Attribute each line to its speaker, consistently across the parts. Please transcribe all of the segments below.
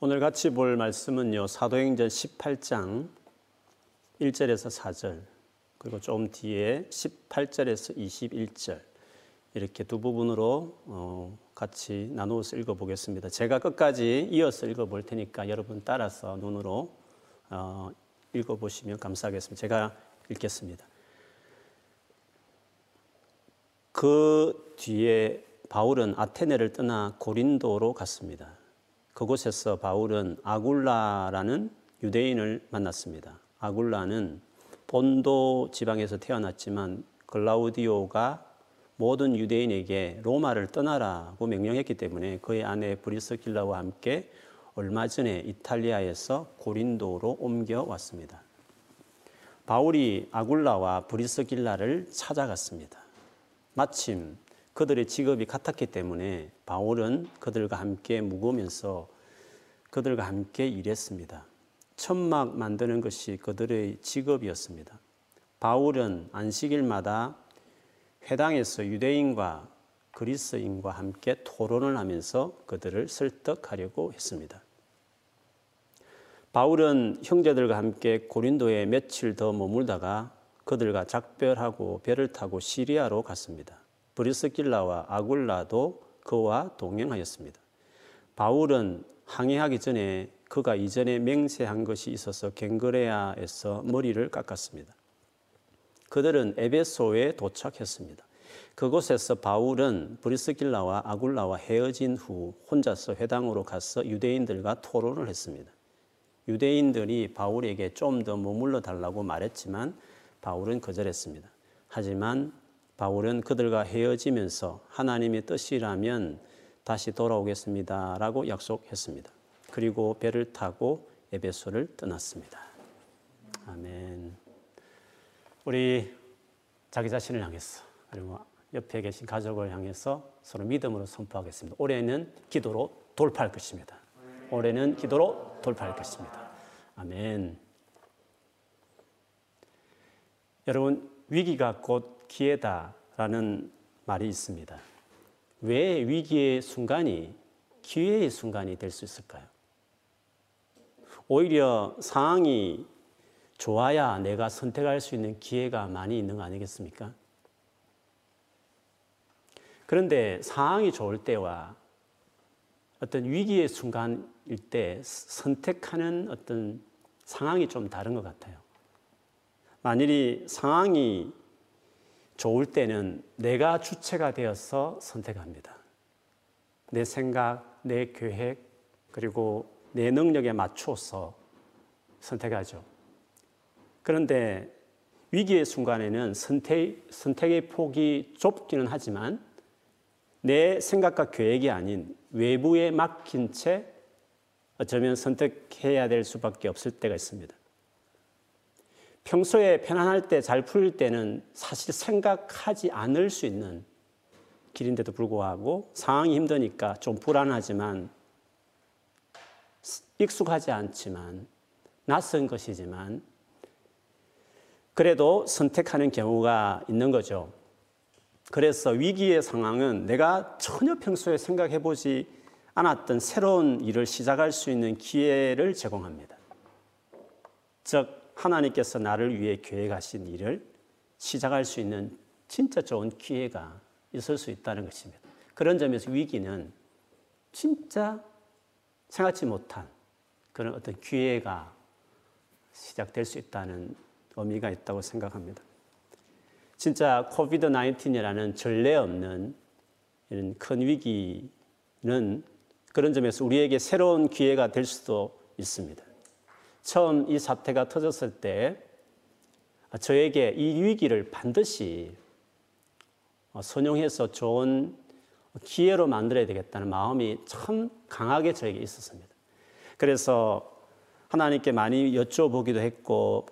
Speaker 1: 오늘 같이 볼 말씀은요. 사도행전 18장 1절에서 4절 그리고 좀 뒤에 18절에서 21절 이렇게 두 부분으로 어, 같이 나누어서 읽어보겠습니다. 제가 끝까지 이어서 읽어볼 테니까 여러분 따라서 눈으로 어, 읽어보시면 감사하겠습니다. 제가 읽겠습니다. 그 뒤에 바울은 아테네를 떠나 고린도로 갔습니다. 그곳에서 바울은 아굴라라는 유대인을 만났습니다. 아굴라는 본도 지방에서 태어났지만 글라우디오가 모든 유대인에게 로마를 떠나라고 명령했기 때문에 그의 아내 브리스길라와 함께 얼마 전에 이탈리아에서 고린도로 옮겨왔습니다. 바울이 아굴라와 브리스길라를 찾아갔습니다. 마침 그들의 직업이 같았기 때문에 바울은 그들과 함께 묵으면서 그들과 함께 일했습니다. 천막 만드는 것이 그들의 직업이었습니다. 바울은 안식일마다 회당에서 유대인과 그리스인과 함께 토론을 하면서 그들을 설득하려고 했습니다. 바울은 형제들과 함께 고린도에 며칠 더 머물다가 그들과 작별하고 배를 타고 시리아로 갔습니다. 브리스길라와 아굴라도 그와 동행하였습니다. 바울은 항해하기 전에 그가 이전에 맹세한 것이 있어서 갱그레아에서 머리를 깎았습니다. 그들은 에베소에 도착했습니다. 그곳에서 바울은 브리스길라와 아굴라와 헤어진 후 혼자서 회당으로 가서 유대인들과 토론을 했습니다. 유대인들이 바울에게 좀 더 머물러 달라고 말했지만 바울은 거절했습니다. 하지만 바울은 그들과 헤어지면서 하나님의 뜻이라면 다시 돌아오겠습니다 라고 약속했습니다. 그리고 배를 타고 에베소를 떠났습니다. 아멘. 우리 자기 자신을 향해서 그리고 옆에 계신 가족을 향해서 서로 믿음으로 선포하겠습니다. 올해는 기도로 돌파할 것입니다. 올해는 기도로 돌파할 것입니다. 아멘. 여러분 위기가 곧 기회다라는 말이 있습니다. 왜 위기의 순간이 기회의 순간이 될 수 있을까요? 오히려 상황이 좋아야 내가 선택할 수 있는 기회가 많이 있는 거 아니겠습니까? 그런데 상황이 좋을 때와 어떤 위기의 순간일 때 선택하는 어떤 상황이 좀 다른 것 같아요. 만일이 상황이 좋을 때는 내가 주체가 되어서 선택합니다. 내 생각, 내 계획, 그리고 내 능력에 맞춰서 선택하죠. 그런데 위기의 순간에는 선택, 선택의 폭이 좁기는 하지만 내 생각과 계획이 아닌 외부에 맡긴 채 어쩌면 선택해야 될 수밖에 없을 때가 있습니다. 평소에 편안할 때, 잘 풀릴 때는 사실 생각하지 않을 수 있는 길인데도 불구하고 상황이 힘드니까 좀 불안하지만 익숙하지 않지만 낯선 것이지만 그래도 선택하는 경우가 있는 거죠. 그래서 위기의 상황은 내가 전혀 평소에 생각해 보지 않았던 새로운 일을 시작할 수 있는 기회를 제공합니다. 즉, 하나님께서 나를 위해 계획하신 일을 시작할 수 있는 진짜 좋은 기회가 있을 수 있다는 것입니다. 그런 점에서 위기는 진짜 생각지 못한 그런 어떤 기회가 시작될 수 있다는 의미가 있다고 생각합니다. 진짜 코비드 19이라는 전례 없는 이런 큰 위기는 그런 점에서 우리에게 새로운 기회가 될 수도 있습니다. 처음 이 사태가 터졌을 때 저에게 이 위기를 반드시 선용해서 좋은 기회로 만들어야 되겠다는 마음이 참 강하게 저에게 있었습니다. 그래서 하나님께 많이 여쭤보기도 했고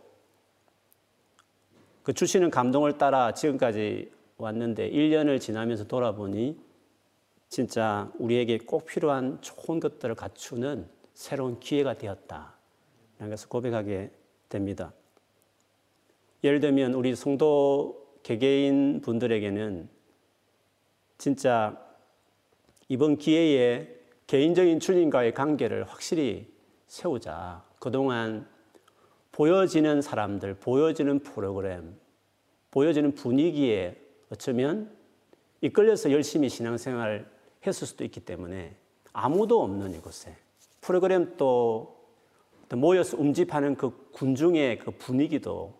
Speaker 1: 그 주시는 감동을 따라 지금까지 왔는데 1년을 지나면서 돌아보니 진짜 우리에게 꼭 필요한 좋은 것들을 갖추는 새로운 기회가 되었다. 그래서 고백하게 됩니다. 예를 들면 우리 성도 개개인 분들에게는 진짜 이번 기회에 개인적인 주님과의 관계를 확실히 세우자. 그동안 보여지는 사람들, 보여지는 프로그램, 보여지는 분위기에 어쩌면 이끌려서 열심히 신앙생활 했을 수도 있기 때문에 아무도 없는 이곳에 프로그램 또 모여서 움집하는 그 군중의 그 분위기도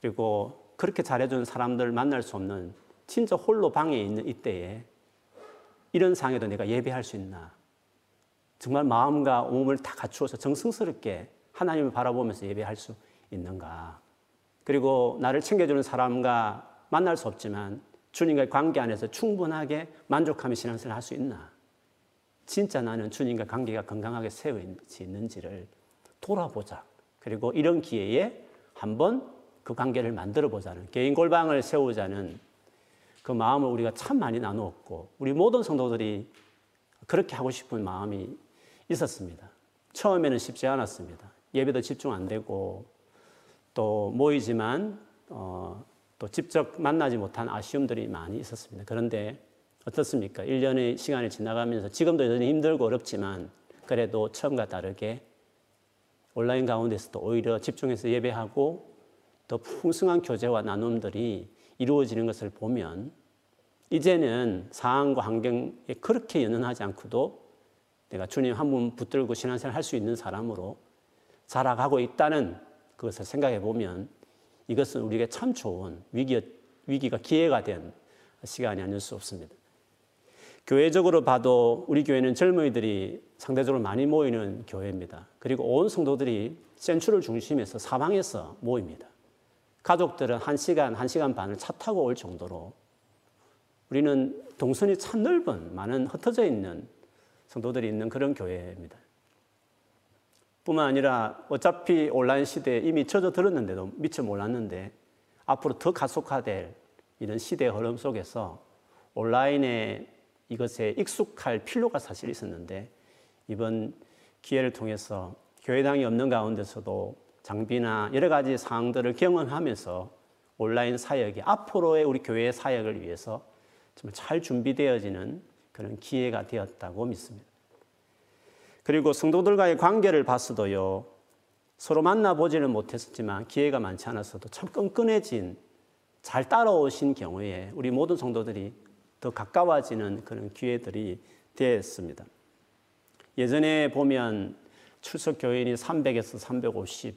Speaker 1: 그리고 그렇게 잘해준 사람들 만날 수 없는 진짜 홀로 방에 있는 이때에 이런 상에도 내가 예배할 수 있나? 정말 마음과 몸을 다 갖추어서 정성스럽게 하나님을 바라보면서 예배할 수 있는가? 그리고 나를 챙겨주는 사람과 만날 수 없지만 주님과의 관계 안에서 충분하게 만족하며 신앙생활을 할수 있나? 진짜 나는 주님과 관계가 건강하게 세워져 있는지를 돌아보자. 그리고 이런 기회에 한번 그 관계를 만들어 보자는 개인 골방을 세우자는 그 마음을 우리가 참 많이 나누었고 우리 모든 성도들이 그렇게 하고 싶은 마음이 있었습니다. 처음에는 쉽지 않았습니다. 예배도 집중 안 되고 또 모이지만 어, 또 직접 만나지 못한 아쉬움들이 많이 있었습니다. 그런데 어떻습니까? 1년의 시간이 지나가면서 지금도 여전히 힘들고 어렵지만 그래도 처음과 다르게 온라인 가운데서도 오히려 집중해서 예배하고 더 풍성한 교제와 나눔들이 이루어지는 것을 보면 이제는 상황과 환경에 그렇게 연연하지 않고도 내가 주님 한 분 붙들고 신앙생활 할 수 있는 사람으로 자라가고 있다는 그것을 생각해 보면 이것은 우리에게 참 좋은 위기, 위기가 기회가 된 시간이 아닐 수 없습니다. 교회적으로 봐도 우리 교회는 젊은이들이 상대적으로 많이 모이는 교회입니다. 그리고 온 성도들이 센츄를 중심에서 사방에서 모입니다. 가족들은 한 시간, 한 시간 반을 차 타고 올 정도로 우리는 동선이 참 넓은 많은 흩어져 있는 성도들이 있는 그런 교회입니다. 뿐만 아니라 어차피 온라인 시대에 이미 젖어 들었는데도 미처 몰랐는데 앞으로 더 가속화될 이런 시대의 흐름 속에서 온라인에 이것에 익숙할 필요가 사실 있었는데 이번 기회를 통해서 교회당이 없는 가운데서도 장비나 여러 가지 사항들을 경험하면서 온라인 사역이 앞으로의 우리 교회의 사역을 위해서 정말 잘 준비되어지는 그런 기회가 되었다고 믿습니다. 그리고 성도들과의 관계를 봤어도요, 서로 만나보지는 못했지만 기회가 많지 않았어도 참 끈끈해진, 잘 따라오신 경우에 우리 모든 성도들이 더 가까워지는 그런 기회들이 되었습니다. 예전에 보면 출석 교인이 300에서 350,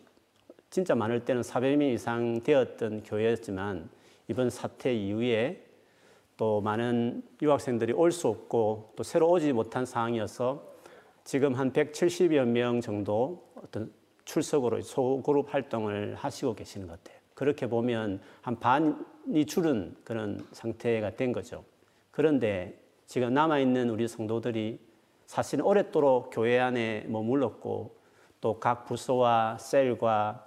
Speaker 1: 진짜 많을 때는 400명 이상 되었던 교회였지만 이번 사태 이후에 또 많은 유학생들이 올 수 없고 또 새로 오지 못한 상황이어서 지금 한 170여 명 정도 어떤 출석으로 소그룹 활동을 하시고 계시는 것 같아요. 그렇게 보면 한 반이 줄은 그런 상태가 된 거죠. 그런데 지금 남아있는 우리 성도들이 사실 오랫도록 교회 안에 머물렀고 또 각 부서와 셀과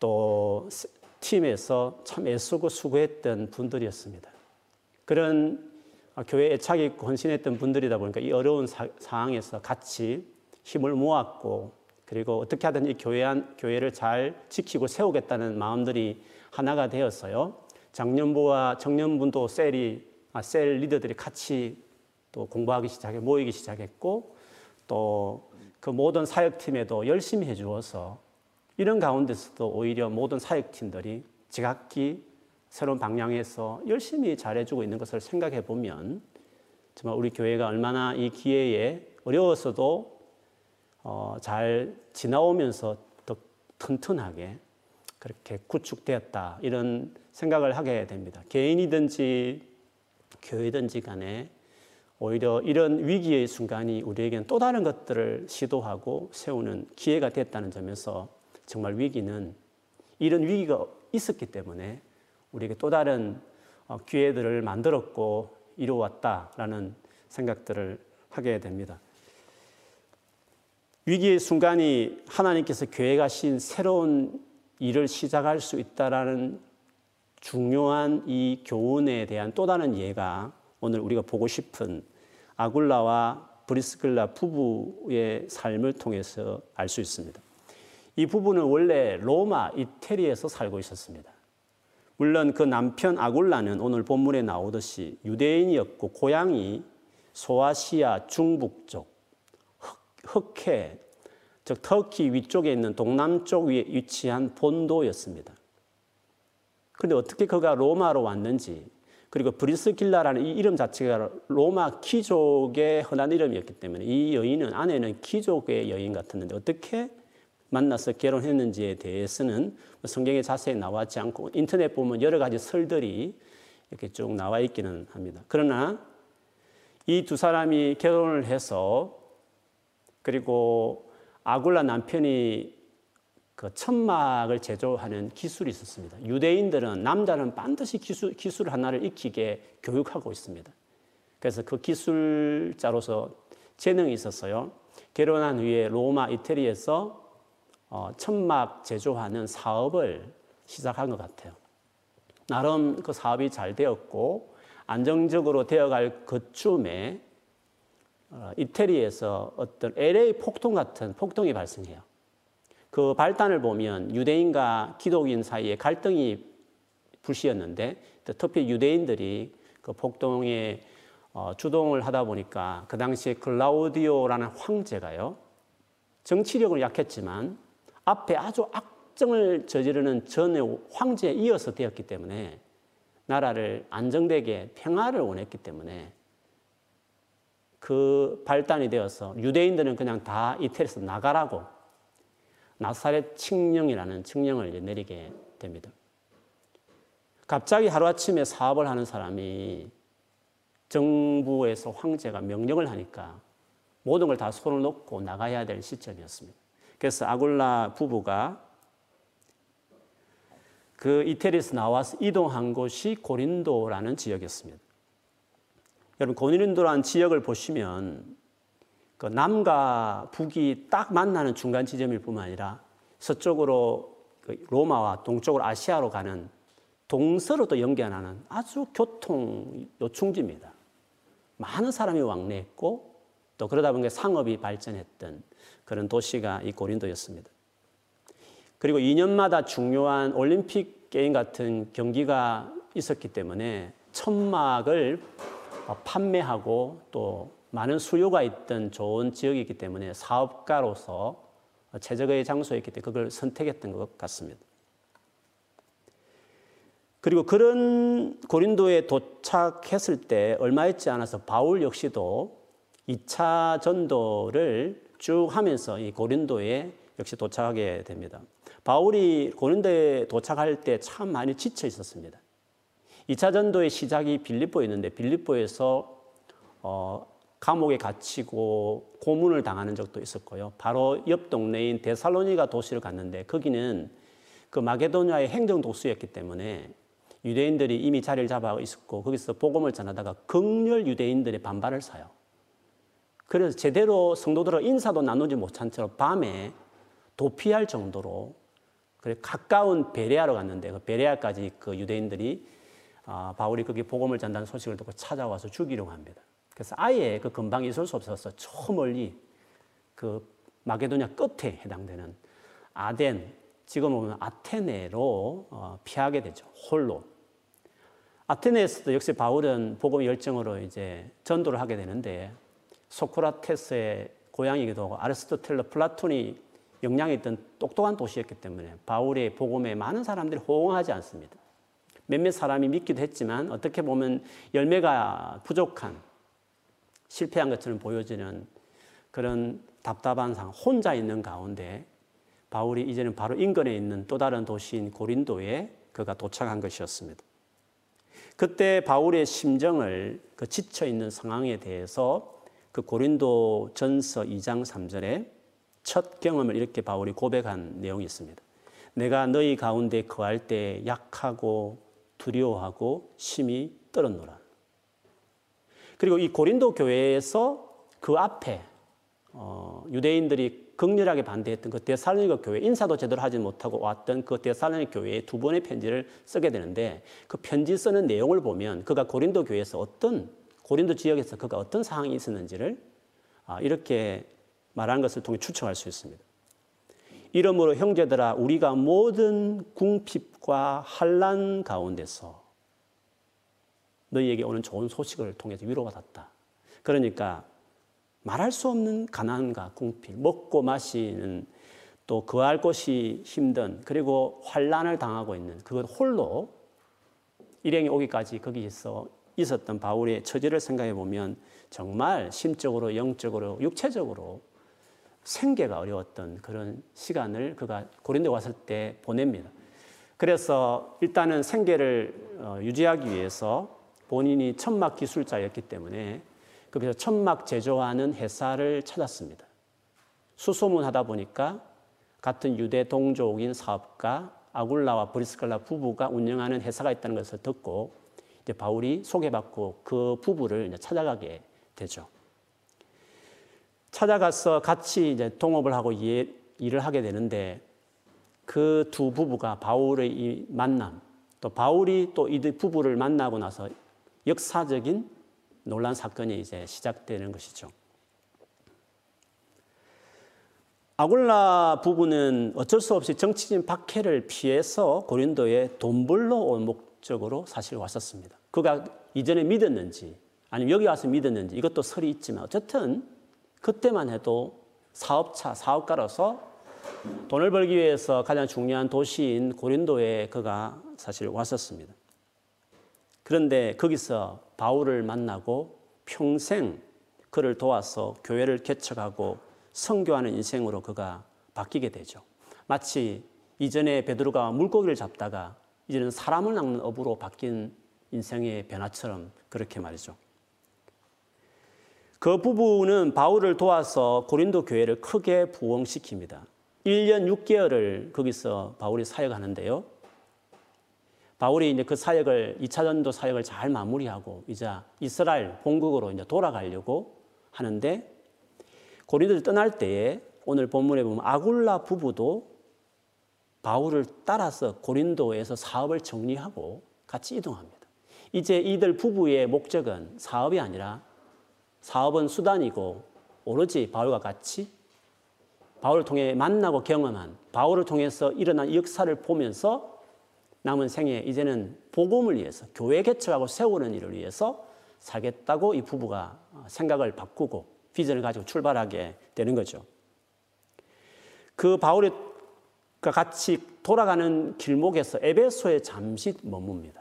Speaker 1: 또 팀에서 참 애쓰고 수고했던 분들이었습니다. 그런 교회 애착이 있고 헌신했던 분들이다 보니까 이 어려운 사, 상황에서 같이 힘을 모았고 그리고 어떻게 하든 이 교회 안, 교회를 잘 지키고 세우겠다는 마음들이 하나가 되었어요. 작년부와 청년분도 셀이 아, 셀 리더들이 같이 또 공부하기 시작해 모이기 시작했고 또 그 모든 사역팀에도 열심히 해주어서 이런 가운데서도 오히려 모든 사역팀들이 지각기 새로운 방향에서 열심히 잘해주고 있는 것을 생각해 보면 정말 우리 교회가 얼마나 이 기회에 어려워서도 어, 잘 지나오면서 더 튼튼하게 그렇게 구축되었다 이런 생각을 하게 됩니다. 개인이든지 교회든지 간에 오히려 이런 위기의 순간이 우리에게는 또 다른 것들을 시도하고 세우는 기회가 됐다는 점에서 정말 위기는 이런 위기가 있었기 때문에 우리에게 또 다른 어, 기회들을 만들었고 이루어왔다라는 생각들을 하게 됩니다. 위기의 순간이 하나님께서 계획하신 새로운 일을 시작할 수 있다라는 중요한 이 교훈에 대한 또 다른 예가 오늘 우리가 보고 싶은 아굴라와 브리스글라 부부의 삶을 통해서 알 수 있습니다. 이 부부는 원래 로마 이태리에서 살고 있었습니다. 물론 그 남편 아굴라는 오늘 본문에 나오듯이 유대인이었고 고향이 소아시아 중북 쪽 흑해, 즉 터키 위쪽에 있는 동남쪽 위에 위치한 본도였습니다. 그런데 어떻게 그가 로마로 왔는지 그리고 브리스길라라는 이 이름 자체가 로마 귀족의 흔한 이름이었기 때문에 이 여인은 아내는 귀족의 여인 같았는데 어떻게 만나서 결혼했는지에 대해서는 성경에 자세히 나와지 않고 인터넷 보면 여러 가지 설들이 이렇게 쭉 나와 있기는 합니다. 그러나 이 두 사람이 결혼을 해서 그리고 아굴라 남편이 그 천막을 제조하는 기술이 있었습니다. 유대인들은 남자는 반드시 기술, 기술 하나를 익히게 교육하고 있습니다. 그래서 그 기술자로서 재능이 있었어요. 결혼한 후에 로마 이태리에서 어, 천막 제조하는 사업을 시작한 것 같아요. 나름 그 사업이 잘 되었고 안정적으로 되어갈 그쯤에 어, 이태리에서 어떤 LA 폭동 같은 폭동이 발생해요. 그 발단을 보면 유대인과 기독인 사이에 갈등이 불씨였는데 특히 유대인들이 그 폭동에 어, 주동을 하다 보니까 그 당시에 클라우디오라는 황제가요 정치력은 약했지만 앞에 아주 악정을 저지르는 전의 황제에 이어서 되었기 때문에 나라를 안정되게 평화를 원했기 때문에 그 발단이 되어서 유대인들은 그냥 다 이태리에서 나가라고 나사렛 칙령이라는 칙령을 내리게 됩니다. 갑자기 하루아침에 사업을 하는 사람이 정부에서 황제가 명령을 하니까 모든 걸 다 손을 놓고 나가야 될 시점이었습니다. 그래서 아굴라 부부가 그 이태리에서 나와서 이동한 곳이 고린도라는 지역이었습니다. 여러분 고린도라는 지역을 보시면 그 남과 북이 딱 만나는 중간 지점일 뿐만 아니라 서쪽으로 그 로마와 동쪽으로 아시아로 가는 동서로도 연결하는 아주 교통 요충지입니다. 많은 사람이 왕래했고 또 그러다 보니까 상업이 발전했던 그런 도시가 이 고린도였습니다. 그리고 2년마다 중요한 올림픽 게임 같은 경기가 있었기 때문에 천막을 판매하고 또 많은 수요가 있던 좋은 지역이기 때문에 사업가로서 최적의 장소였기 때문에 그걸 선택했던 것 같습니다. 그리고 그런 고린도에 도착했을 때 얼마 있지 않아서 바울 역시도 2차 전도를 쭉 하면서 이 고린도에 역시 도착하게 됩니다. 바울이 고린도에 도착할 때 참 많이 지쳐 있었습니다. 2차 전도의 시작이 빌립보였는데 빌립보에서 어, 감옥에 갇히고 고문을 당하는 적도 있었고요. 바로 옆 동네인 데살로니가 도시를 갔는데 거기는 그 마게도냐의 행정 도시였기 때문에 유대인들이 이미 자리를 잡아 있었고 거기서 복음을 전하다가 극렬 유대인들의 반발을 사요. 그래서 제대로 성도들과 인사도 나누지 못한 채로 밤에 도피할 정도로 가까운 베레아로 갔는데 그 베레아까지 그 유대인들이 아, 바울이 거기 복음을 전다는 소식을 듣고 찾아와서 죽이려고 합니다. 그래서 아예 그 근방에 있을 수 없어서 저 멀리 그 마게도냐 끝에 해당되는 아덴, 지금 보면 아테네로 어, 피하게 되죠. 홀로. 아테네에서도 역시 바울은 복음 열정으로 이제 전도를 하게 되는데 소크라테스의 고향이기도 하고 아리스토텔러, 플라톤이 영향이 있던 똑똑한 도시였기 때문에 바울의 복음에 많은 사람들이 호응하지 않습니다. 몇몇 사람이 믿기도 했지만 어떻게 보면 열매가 부족한 실패한 것처럼 보여지는 그런 답답한 상황, 혼자 있는 가운데 바울이 이제는 바로 인근에 있는 또 다른 도시인 고린도에 그가 도착한 것이었습니다. 그때 바울의 심정을 그 지쳐 있는 상황에 대해서 그 고린도 전서 2장 3절에 첫 경험을 이렇게 바울이 고백한 내용이 있습니다. 내가 너희 가운데 거할 때 약하고 두려워하고 심히 떨었노라. 그리고 이 고린도 교회에서 그 앞에 어, 유대인들이 극렬하게 반대했던 그 데살로니가 교회 인사도 제대로 하지 못하고 왔던 그 데살로니가 교회에 두 번의 편지를 쓰게 되는데 그 편지 쓰는 내용을 보면 그가 고린도 교회에서 어떤 고린도 지역에서 그가 어떤 상황이 있었는지를 아, 이렇게 말하는 것을 통해 추측할 수 있습니다. 이러므로 형제들아 우리가 모든 궁핍과 환란 가운데서 너희에게 오는 좋은 소식을 통해서 위로받았다. 그러니까 말할 수 없는 가난과 궁핍, 먹고 마시는 또 거할 곳이 힘든 그리고 환란을 당하고 있는 그것 홀로 일행이 오기까지 거기에서 있었던 바울의 처지를 생각해 보면 정말 심적으로 영적으로 육체적으로 생계가 어려웠던 그런 시간을 그가 고린도에 왔을 때 보냅니다. 그래서 일단은 생계를 어, 유지하기 위해서 본인이 천막 기술자였기 때문에 그래서 천막 제조하는 회사를 찾았습니다. 수소문하다 보니까 같은 유대 동족인 사업가 아굴라와 브리스칼라 부부가 운영하는 회사가 있다는 것을 듣고 이제 바울이 소개받고 그 부부를 찾아가게 되죠. 찾아가서 같이 이제 동업을 하고 일을 하게 되는데 그 두 부부가 바울의 이 만남, 또 바울이 또 이 부부를 만나고 나서 역사적인 논란 사건이 이제 시작되는 것이죠. 아굴라 부부는 어쩔 수 없이 정치적인 박해를 피해서 고린도에 돈 벌러 온 목적으로 사실 왔었습니다. 그가 이전에 믿었는지 아니면 여기 와서 믿었는지 이것도 설이 있지만 어쨌든 그때만 해도 사업차, 사업가로서 돈을 벌기 위해서 가장 중요한 도시인 고린도에 그가 사실 왔었습니다. 그런데 거기서 바울을 만나고 평생 그를 도와서 교회를 개척하고 성교하는 인생으로 그가 바뀌게 되죠. 마치 이전에 베드로가 물고기를 잡다가 이제는 사람을 낚는 업으로 바뀐 인생의 변화처럼 그렇게 말이죠. 그 부부는 바울을 도와서 고린도 교회를 크게 부흥시킵니다. 1년 6개월을 거기서 바울이 사역하는데요. 바울이 이제 그 사역을 2차 전도 사역을 잘 마무리하고 이제 이스라엘 본국으로 이제 돌아가려고 하는데 고린도를 떠날 때에 오늘 본문에 보면 아굴라 부부도 바울을 따라서 고린도에서 사업을 정리하고 같이 이동합니다. 이제 이들 부부의 목적은 사업이 아니라 사업은 수단이고 오로지 바울과 같이 바울을 통해 만나고 경험한 바울을 통해서 일어난 역사를 보면서 남은 생에 이제는 복음을 위해서 교회 개척하고 세우는 일을 위해서 살겠다고 이 부부가 생각을 바꾸고 비전을 가지고 출발하게 되는 거죠. 그 바울이 같이 돌아가는 길목에서 에베소에 잠시 머뭅니다.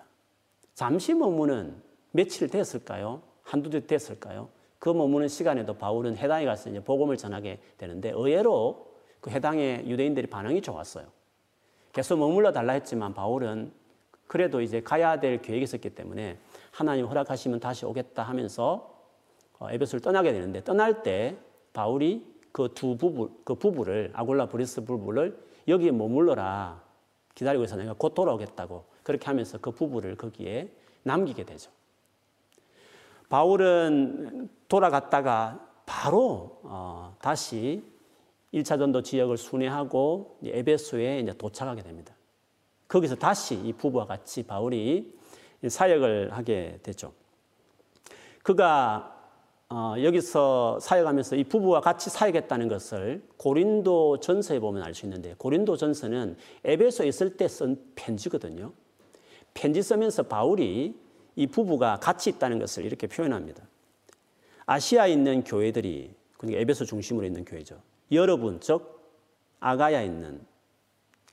Speaker 1: 잠시 머무는 며칠 됐을까요? 한두 달 됐을까요? 그 머무는 시간에도 바울은 해당에 가서 이제 복음을 전하게 되는데 의외로 그 해당의 유대인들이 반응이 좋았어요. 계속 머물러 달라 했지만 바울은 그래도 이제 가야 될 계획이 있었기 때문에 하나님 허락하시면 다시 오겠다 하면서 어, 에베소를 떠나게 되는데 떠날 때 바울이 그 두 부부 그 부부를 아굴라 브리스길라 부부를 여기에 머물러라 기다리고 있어 내가 곧 돌아오겠다고 그렇게 하면서 그 부부를 거기에 남기게 되죠. 바울은 돌아갔다가 바로 어, 다시 1차 전도 지역을 순회하고 에베소에 이제 도착하게 됩니다. 거기서 다시 이 부부와 같이 바울이 사역을 하게 되죠. 그가 어, 여기서 사역하면서 이 부부와 같이 사역했다는 것을 고린도 전서에 보면 알 수 있는데 고린도 전서는 에베소에 있을 때 쓴 편지거든요. 편지 쓰면서 바울이 이 부부가 같이 있다는 것을 이렇게 표현합니다. 아시아에 있는 교회들이 그러니까 에베소 중심으로 있는 교회죠. 여러분, 즉 아가야 있는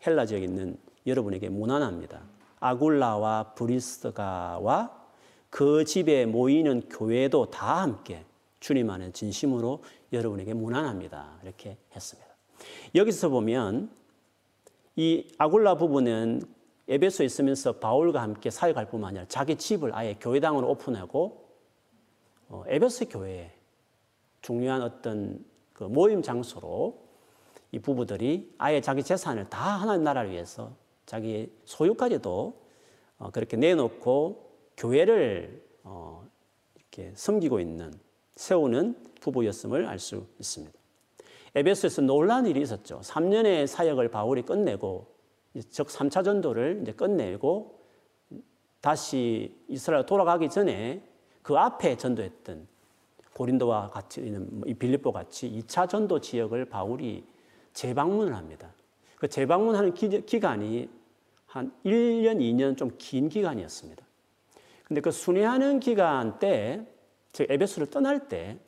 Speaker 1: 헬라 지역에 있는 여러분에게 무난합니다. 아굴라와 브리스가와 그 집에 모이는 교회도 다 함께 주님 안에 진심으로 여러분에게 무난합니다. 이렇게 했습니다. 여기서 보면 이 아굴라 부부는 에베소에 있으면서 바울과 함께 사역할 뿐만 아니라 자기 집을 아예 교회당으로 오픈하고 어, 에베소 교회에 중요한 어떤 그 모임 장소로 이 부부들이 아예 자기 재산을 다 하나님 나라를 위해서 자기 소유까지도 어, 그렇게 내놓고 교회를 어, 이렇게 섬기고 있는 세우는 부부였음을 알 수 있습니다. 에베소에서 놀라운 일이 있었죠. 3년의 사역을 바울이 끝내고 즉 3차 전도를 이제 끝내고 다시 이스라엘 돌아가기 전에 그 앞에 전도했던 고린도와 같이 있는 빌립보 같이 2차 전도 지역을 바울이 재방문을 합니다. 그 재방문하는 기, 간이한 1년, 2년 좀 긴 기간이었습니다. 근데 그 순회하는 기간 때, 즉 에베소를 떠날 때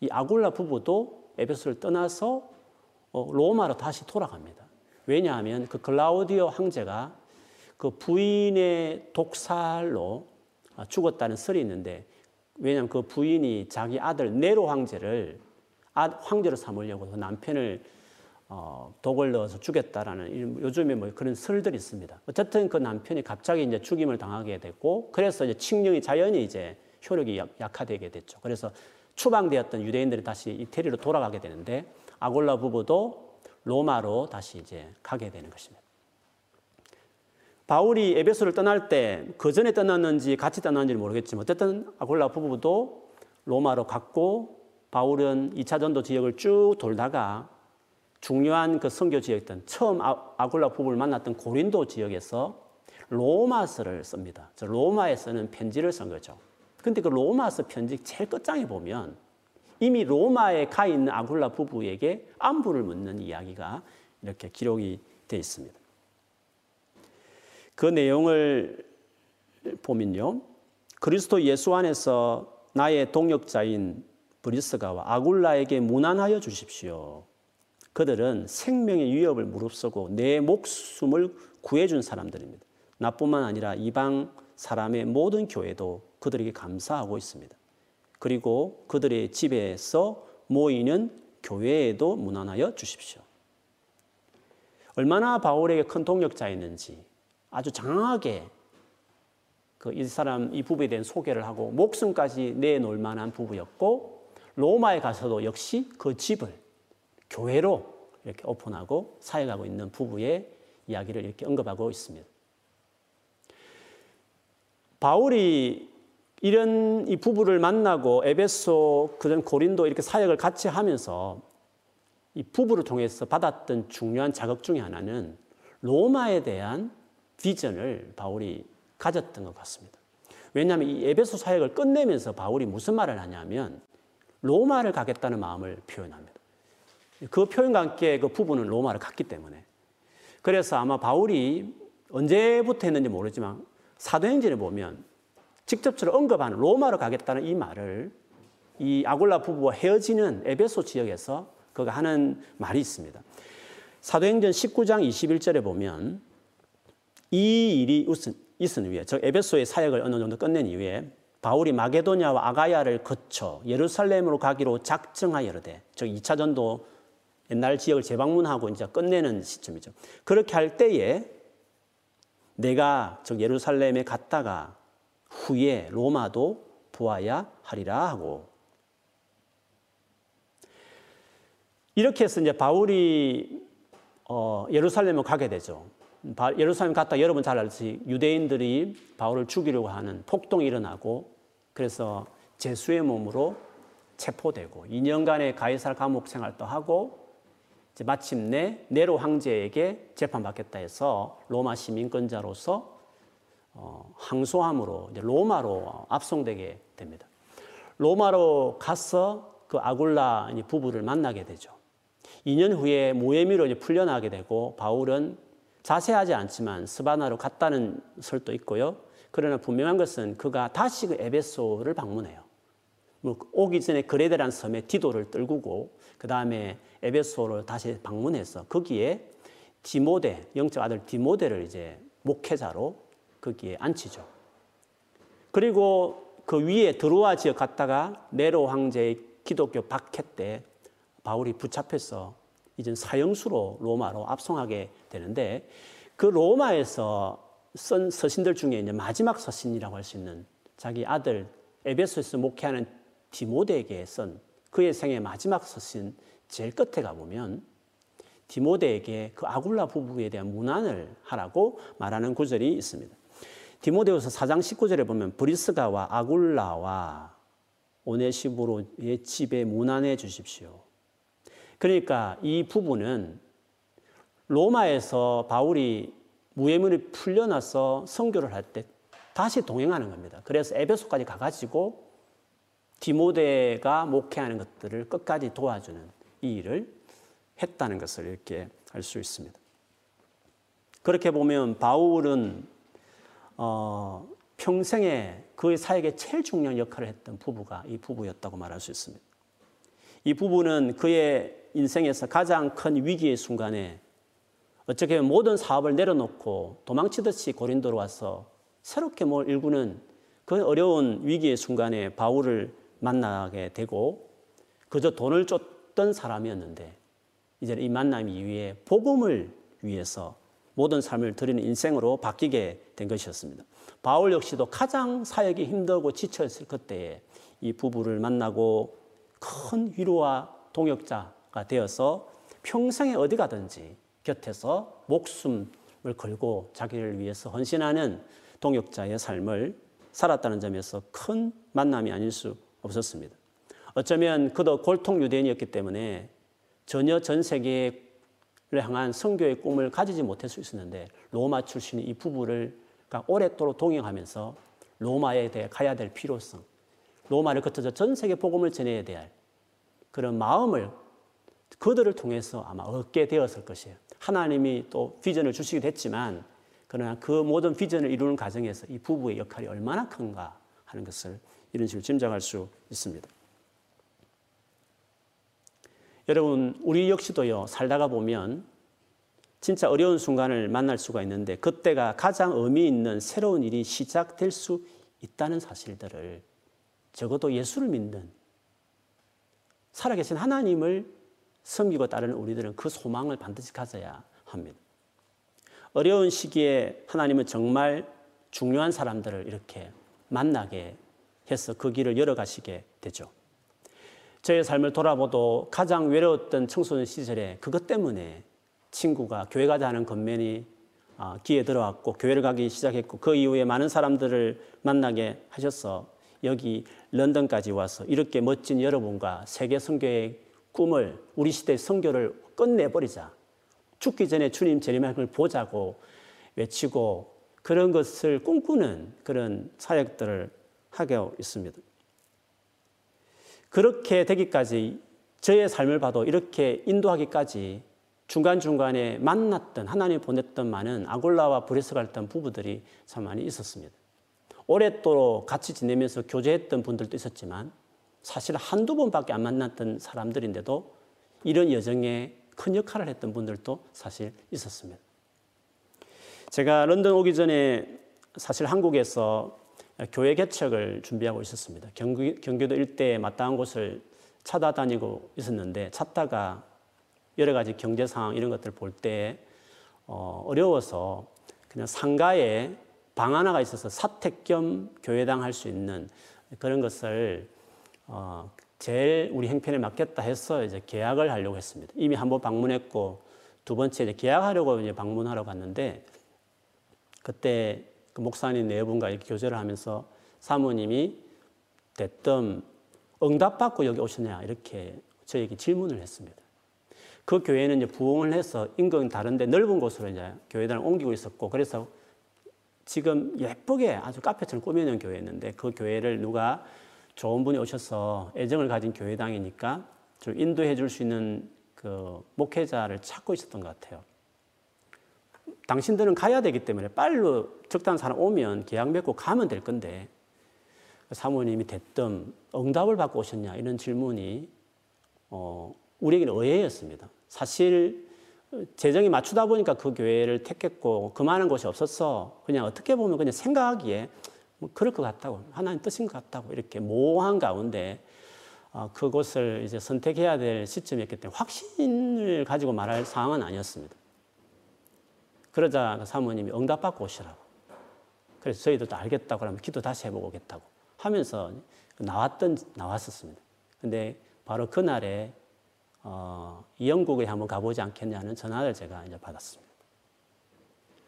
Speaker 1: 이 아굴라 부부도 에베소를 떠나서 어, 로마로 다시 돌아갑니다. 왜냐하면 그 클라우디오 황제가 그 부인의 독살로 아, 죽었다는 설이 있는데 왜냐하면 그 부인이 자기 아들 네로 황제를 황제로 삼으려고 그 남편을 어, 독을 넣어서 죽였다라는 요즘에 뭐 그런 설들이 있습니다. 어쨌든 그 남편이 갑자기 이제 죽임을 당하게 됐고 그래서 이제 칙령이 자연히 이제 효력이 약, 하되게 됐죠. 그래서 추방되었던 유대인들이 다시 이태리로 돌아가게 되는데 아골라 부부도 로마로 다시 이제 가게 되는 것입니다. 바울이 에베소를 떠날 때 그 전에 떠났는지 같이 떠났는지 모르겠지만 어쨌든 아골라 부부도 로마로 갔고 바울은 2차 전도 지역을 쭉 돌다가 중요한 그 선교 지역이던 처음 아, 아골라 부부를 만났던 고린도 지역에서 로마서를 씁니다. 로마에 서는 편지를 쓴 거죠. 근데 그 로마서 편지 제일 끝장에 보면 이미 로마에 가 있는 아굴라 부부에게 안부를 묻는 이야기가 이렇게 기록이 되어 있습니다. 그 내용을 보면요. 그리스도 예수 안에서 나의 동역자인 브리스가와 아굴라에게 무난하여 주십시오. 그들은 생명의 위협을 무릅쓰고 내 목숨을 구해준 사람들입니다. 나뿐만 아니라 이방 사람의 모든 교회도 그들에게 감사하고 있습니다. 그리고 그들의 집에서 모이는 교회에도 무난하여 주십시오. 얼마나 바울에게 큰 동력자였는지 아주 장하게 그 이 사람 이 부부에 대한 소개를 하고 목숨까지 내놓을 만한 부부였고 로마에 가서도 역시 그 집을 교회로 이렇게 오픈하고 사역하고 있는 부부의 이야기를 이렇게 언급하고 있습니다. 바울이 이런 이 부부를 만나고 에베소 그전 고린도 이렇게 사역을 같이 하면서 이 부부를 통해서 받았던 중요한 자극 중의 하나는 로마에 대한 비전을 바울이 가졌던 것 같습니다. 왜냐하면 이 에베소 사역을 끝내면서 바울이 무슨 말을 하냐면 로마를 가겠다는 마음을 표현합니다. 그 표현과 함께 그 부부는 로마를 갔기 때문에 그래서 아마 바울이 언제부터 했는지 모르지만 사도행전에 보면 직접적으로 언급하는 로마로 가겠다는 이 말을 이 아골라 부부와 헤어지는 에베소 지역에서 그가 하는 말이 있습니다. 사도행전 19장 21절에 보면 이 일이 있은 후에 저 에베소의 사역을 어느 정도 끝낸 이후에 바울이 마게도냐와 아가야를 거쳐 예루살렘으로 가기로 작정하여르되 저 2차 전도 옛날 지역을 재방문하고 이제 끝내는 시점이죠. 그렇게 할 때에 내가 저 예루살렘에 갔다가 후에 로마도 보아야 하리라 하고 이렇게 해서 이제 바울이 어, 예루살렘을 가게 되죠. 예루살렘 갔다 여러분 잘 알듯이 유대인들이 바울을 죽이려고 하는 폭동이 일어나고 그래서 제수의 몸으로 체포되고 2년간의 가이사르 감옥 생활도 하고 마침내 네로 황제에게 재판받겠다 해서 로마 시민권자로서 어, 항소함으로 로마로 압송되게 됩니다. 로마로 가서 그 아굴라 부부를 만나게 되죠. 2년 후에 모에미로 풀려나게 되고 바울은 자세하지 않지만 스바나로 갔다는 설도 있고요. 그러나 분명한 것은 그가 다시 그 에베소를 방문해요. 뭐 오기 전에 그레데란 섬에 디도를 떨구고 그 다음에 에베소를 다시 방문해서 거기에 디모데 영적 아들 디모데를 이제 목회자로 거기에 앉히죠. 그리고 그 위에 드로아 지역 갔다가 네로 황제의 기독교 박해 때 바울이 붙잡혀서 이젠 사형수로 로마로 압송하게 되는데 그 로마에서 쓴 서신들 중에 이제 마지막 서신이라고 할 수 있는 자기 아들 에베소에서 목회하는 디모데에게 쓴 그의 생의 마지막 서신 제일 끝에 가보면 디모데에게 그 아굴라 부부에 대한 문안을 하라고 말하는 구절이 있습니다. 디모데후서 4장 19절에 보면 브리스가와 아굴라와 오네시보로의 집에 문안해 주십시오. 그러니까 이 부부는 로마에서 바울이 무예문이 풀려나서 선교를 할 때 다시 동행하는 겁니다. 그래서 에베소까지 가가지고 디모데가 목회하는 것들을 끝까지 도와주는 이 일을 했다는 것을 이렇게 알 수 있습니다. 그렇게 보면 바울은 어, 평생에 그의 사역에 제일 중요한 역할을 했던 부부가 이 부부였다고 말할 수 있습니다. 이 부부는 그의 인생에서 가장 큰 위기의 순간에 어떻게 보면 모든 사업을 내려놓고 도망치듯이 고린도로 와서 새롭게 뭘 일구는 그 어려운 위기의 순간에 바울을 만나게 되고 그저 돈을 쫓던 사람이었는데 이제 이 만남 이후에 복음을 위해서 모든 삶을 드리는 인생으로 바뀌게 된 것이었습니다. 바울 역시도 가장 사역이 힘들고 지쳐있을 그때에 이 부부를 만나고 큰 위로와 동역자가 되어서 평생에 어디 가든지 곁에서 목숨을 걸고 자기를 위해서 헌신하는 동역자의 삶을 살았다는 점에서 큰 만남이 아닐 수 없었습니다. 어쩌면 그도 골통 유대인이었기 때문에 전혀 전 세계를 향한 선교의 꿈을 가지지 못할 수 있었는데 로마 출신의 이 부부를 오랫도록 동행하면서 로마에 대해 가야 될 필요성, 로마를 거쳐서 전 세계 복음을 전해야 될 그런 마음을 그들을 통해서 아마 얻게 되었을 것이에요. 하나님이 또 비전을 주시기도 했지만 그러나 그 모든 비전을 이루는 과정에서 이 부부의 역할이 얼마나 큰가 하는 것을 이런 식으로 짐작할 수 있습니다. 여러분, 우리 역시도요, 살다가 보면 진짜 어려운 순간을 만날 수가 있는데 그때가 가장 의미 있는 새로운 일이 시작될 수 있다는 사실들을 적어도 예수를 믿는 살아계신 하나님을 섬기고 따르는 우리들은 그 소망을 반드시 가져야 합니다. 어려운 시기에 하나님은 정말 중요한 사람들을 이렇게 만나게 해서 그 길을 열어가시게 되죠. 저의 삶을 돌아보도 가장 외로웠던 청소년 시절에 그것 때문에 친구가 교회 가자 하는 건면이 귀에 들어왔고 교회를 가기 시작했고 그 이후에 많은 사람들을 만나게 하셔서 여기 런던까지 와서 이렇게 멋진 여러분과 세계 선교의 꿈을 우리 시대의 선교를 끝내버리자. 죽기 전에 주님 재림하을 보자고 외치고 그런 것을 꿈꾸는 그런 사역들을 하고 있습니다. 그렇게 되기까지 저의 삶을 봐도 이렇게 인도하기까지 중간중간에 만났던 하나님 보냈던 많은 아굴라와 브리스길라 같던 부부들이 참 많이 있었습니다. 오랫도록 같이 지내면서 교제했던 분들도 있었지만 사실 한두 번밖에 안 만났던 사람들인데도 이런 여정에 큰 역할을 했던 분들도 사실 있었습니다. 제가 런던 오기 전에 사실 한국에서 교회 개척을 준비하고 있었습니다. 경기, 경기도 일대에 마땅한 곳을 찾아다니고 있었는데 찾다가 여러 가지 경제 상황 이런 것들 볼 때 어, 어려워서 그냥 상가에 방 하나가 있어서 사택 겸 교회당 할 수 있는 그런 것을 어, 제일 우리 행편에 맞겠다 해서 이제 계약을 하려고 했습니다. 이미 한 번 방문했고 두 번째 이제 계약하려고 이제 방문하러 갔는데 그때 그 목사님 네 분과 이렇게 교제를 하면서 사모님이 대뜸 응답받고 여기 오셨냐 이렇게 저에게 질문을 했습니다. 그 교회는 이제 부흥을 해서 인근 다른데 넓은 곳으로 이제 교회당을 옮기고 있었고 그래서 지금 예쁘게 아주 카페처럼 꾸며놓은 교회였는데 그 교회를 누가 좋은 분이 오셔서 애정을 가진 교회당이니까 좀 인도해 줄 수 있는 그 목회자를 찾고 있었던 것 같아요. 당신들은 가야 되기 때문에 빨로 적당한 사람 오면 계약 맺고 가면 될 건데 사모님이 대뜸 응답을 받고 오셨냐 이런 질문이 어, 우리에게는 의외였습니다. 사실 재정이 맞추다 보니까 그 교회를 택했고 그만한 곳이 없었어. 그냥 어떻게 보면 그냥 생각하기에 뭐 그럴 것 같다고 하나님 뜻인 것 같다고 이렇게 모호한 가운데 어, 그곳을 이제 선택해야 될 시점이었기 때문에 확신을 가지고 말할 상황은 아니었습니다. 그러자 그 사모님이 응답받고 오시라고. 그래서 저희도 알겠다고 하면 기도 다시 해보고 오겠다고 하면서 나왔던, 나왔었습니다. 근데 바로 그날에, 어, 영국에 한번 가보지 않겠냐는 전화를 제가 이제 받았습니다.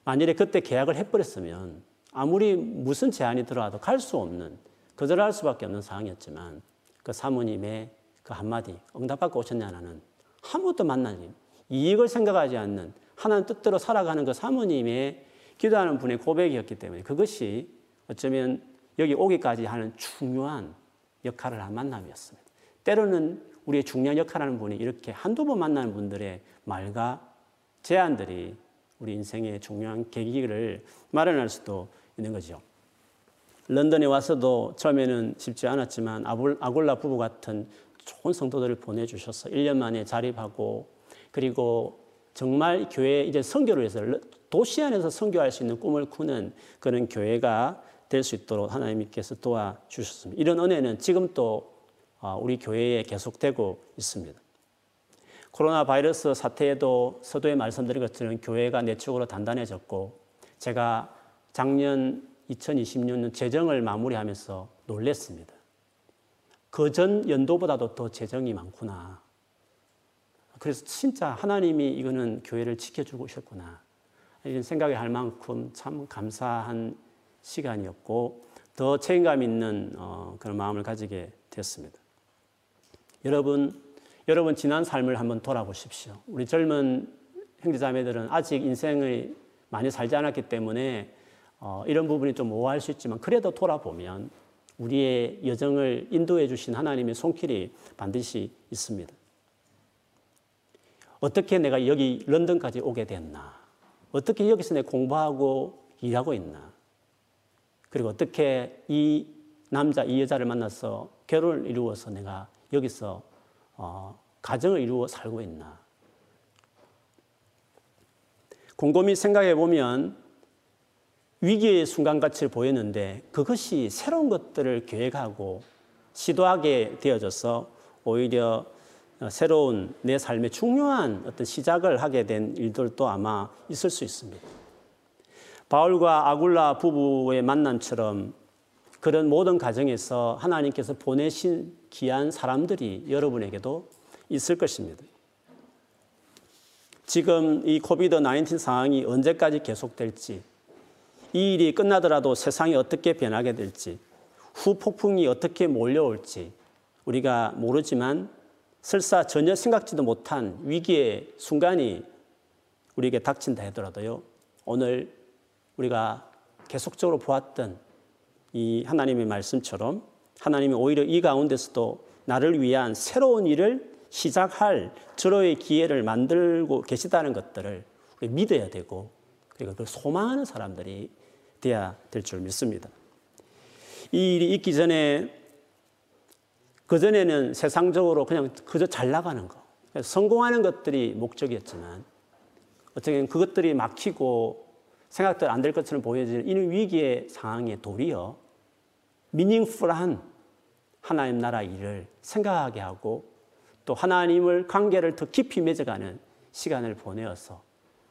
Speaker 1: 만일에 그때 계약을 해버렸으면 아무리 무슨 제안이 들어와도 갈 수 없는, 거절할 수밖에 없는 상황이었지만 그 사모님의 그 한마디, 응답받고 오셨냐는 한 번도 만나님, 이익을 생각하지 않는 하나님 뜻대로 살아가는 그 사모님의 기도하는 분의 고백이었기 때문에 그것이 어쩌면 여기 오기까지 하는 중요한 역할을 한 만남이었습니다. 때로는 우리의 중요한 역할을 하는 분이 이렇게 한두 번 만나는 분들의 말과 제안들이 우리 인생의 중요한 계기를 마련할 수도 있는 거죠. 런던에 와서도 처음에는 쉽지 않았지만 아골라 부부 같은 좋은 성도들을 보내주셔서 1년 만에 자립하고 그리고 정말 교회 이제 선교를 위해서 도시 안에서 선교할 수 있는 꿈을 꾸는 그런 교회가 될 수 있도록 하나님께서 도와주셨습니다. 이런 은혜는 지금 또 어, 우리 교회에 계속되고 있습니다. 코로나 바이러스 사태에도 서도에 말씀드린 것처럼 교회가 내적으로 단단해졌고 제가 작년 2026년 재정을 마무리하면서 놀랬습니다. 그 전 연도보다도 더 재정이 많구나. 그래서 진짜 하나님이 이거는 교회를 지켜주고 있었구나. 이런 생각이 할 만큼 참 감사한 시간이었고 더 책임감 있는 어, 그런 마음을 가지게 됐습니다. 여러분, 여러분 지난 삶을 한번 돌아보십시오. 우리 젊은 형제자매들은 아직 인생을 많이 살지 않았기 때문에 어, 이런 부분이 좀 오해할 수 있지만 그래도 돌아보면 우리의 여정을 인도해 주신 하나님의 손길이 반드시 있습니다. 어떻게 내가 여기 런던까지 오게 됐나? 어떻게 여기서 내 공부하고 일하고 있나? 그리고 어떻게 이 남자, 이 여자를 만나서 결혼을 이루어서 내가 여기서 어, 가정을 이루어 살고 있나? 곰곰이 생각해 보면 위기의 순간같이 보였는데 그것이 새로운 것들을 계획하고 시도하게 되어져서 오히려 새로운 내 삶의 중요한 어떤 시작을 하게 된 일들도 아마 있을 수 있습니다. 바울과 아굴라 부부의 만남처럼 그런 모든 가정에서 하나님께서 보내신 귀한 사람들이 여러분에게도 있을 것입니다. 지금 이 코비드 19 상황이 언제까지 계속될지 이 일이 끝나더라도 세상이 어떻게 변하게 될지, 후폭풍이 어떻게 몰려올지 우리가 모르지만 설사 전혀 생각지도 못한 위기의 순간이 우리에게 닥친다 하더라도요, 오늘 우리가 계속적으로 보았던 이 하나님의 말씀처럼 하나님이 오히려 이 가운데서도 나를 위한 새로운 일을 시작할 절호의 기회를 만들고 계시다는 것들을 믿어야 되고 그리고 그 소망하는 사람들이 돼야 될 줄 믿습니다. 이 일이 있기 전에 그전에는 세상적으로 그냥 그저 잘 나가는 거, 성공하는 것들이 목적이었지만 어떻게 그것들이 막히고 생각대로 안될 것처럼 보여지는 이 위기의 상황에 도리어 미닝풀한 하나님 나라 일을 생각하게 하고 또 하나님을 관계를 더 깊이 맺어가는 시간을 보내어서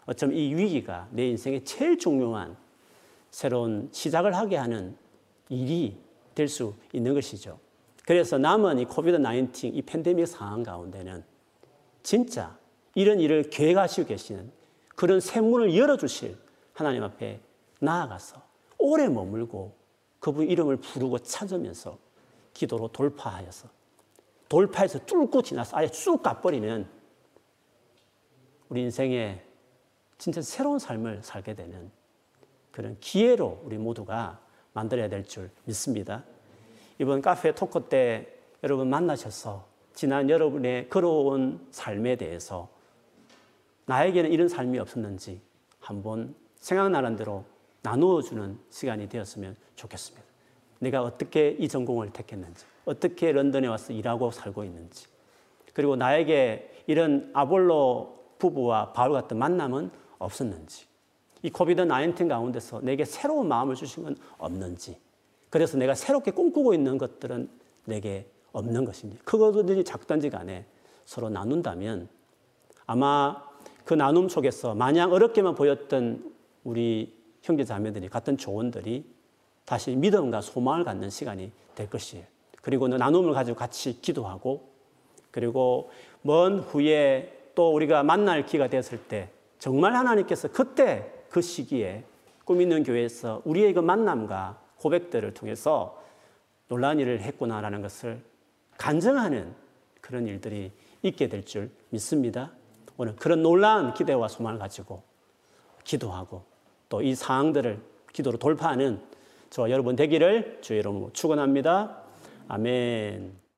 Speaker 1: 어쩌면 이 위기가 내 인생의 제일 중요한 새로운 시작을 하게 하는 일이 될 수 있는 것이죠. 그래서 남은 이 코비드 19, 이 팬데믹 상황 가운데는 진짜 이런 일을 계획하시고 계시는 그런 샘문을 열어주실 하나님 앞에 나아가서 오래 머물고 그분 이름을 부르고 찾으면서 기도로 돌파하여서 돌파해서 뚫고 지나서 아예 쭉 가버리면 우리 인생에 진짜 새로운 삶을 살게 되는 그런 기회로 우리 모두가 만들어야 될 줄 믿습니다. 이번 카페 토크 때 여러분 만나셔서 지난 여러분의 걸어온 삶에 대해서 나에게는 이런 삶이 없었는지 한번 생각나는 대로 나누어 주는 시간이 되었으면 좋겠습니다. 내가 어떻게 이 전공을 택했는지, 어떻게 런던에 와서 일하고 살고 있는지, 그리고 나에게 이런 아볼로 부부와 바울 같은 만남은 없었는지, 이 코비드 19 가운데서 내게 새로운 마음을 주신 건 없는지, 그래서 내가 새롭게 꿈꾸고 있는 것들은 내게 없는 것인지, 크거든지 작든지 간에 서로 나눈다면 아마 그 나눔 속에서 마냥 어렵게만 보였던 우리 형제 자매들이 같은 조언들이 다시 믿음과 소망을 갖는 시간이 될 것이에요. 그리고 나눔을 가지고 같이 기도하고 그리고 먼 후에 또 우리가 만날 기가 되었을 때 정말 하나님께서 그때 그 시기에 꿈 있는 교회에서 우리의 그 만남과 고백들을 통해서 놀라운 일을 했구나라는 것을 간증하는 그런 일들이 있게 될 줄 믿습니다. 오늘 그런 놀라운 기대와 소망을 가지고 기도하고 또 이 상황들을 기도로 돌파하는 저와 여러분 되기를 주의 이름으로 축원합니다. 아멘.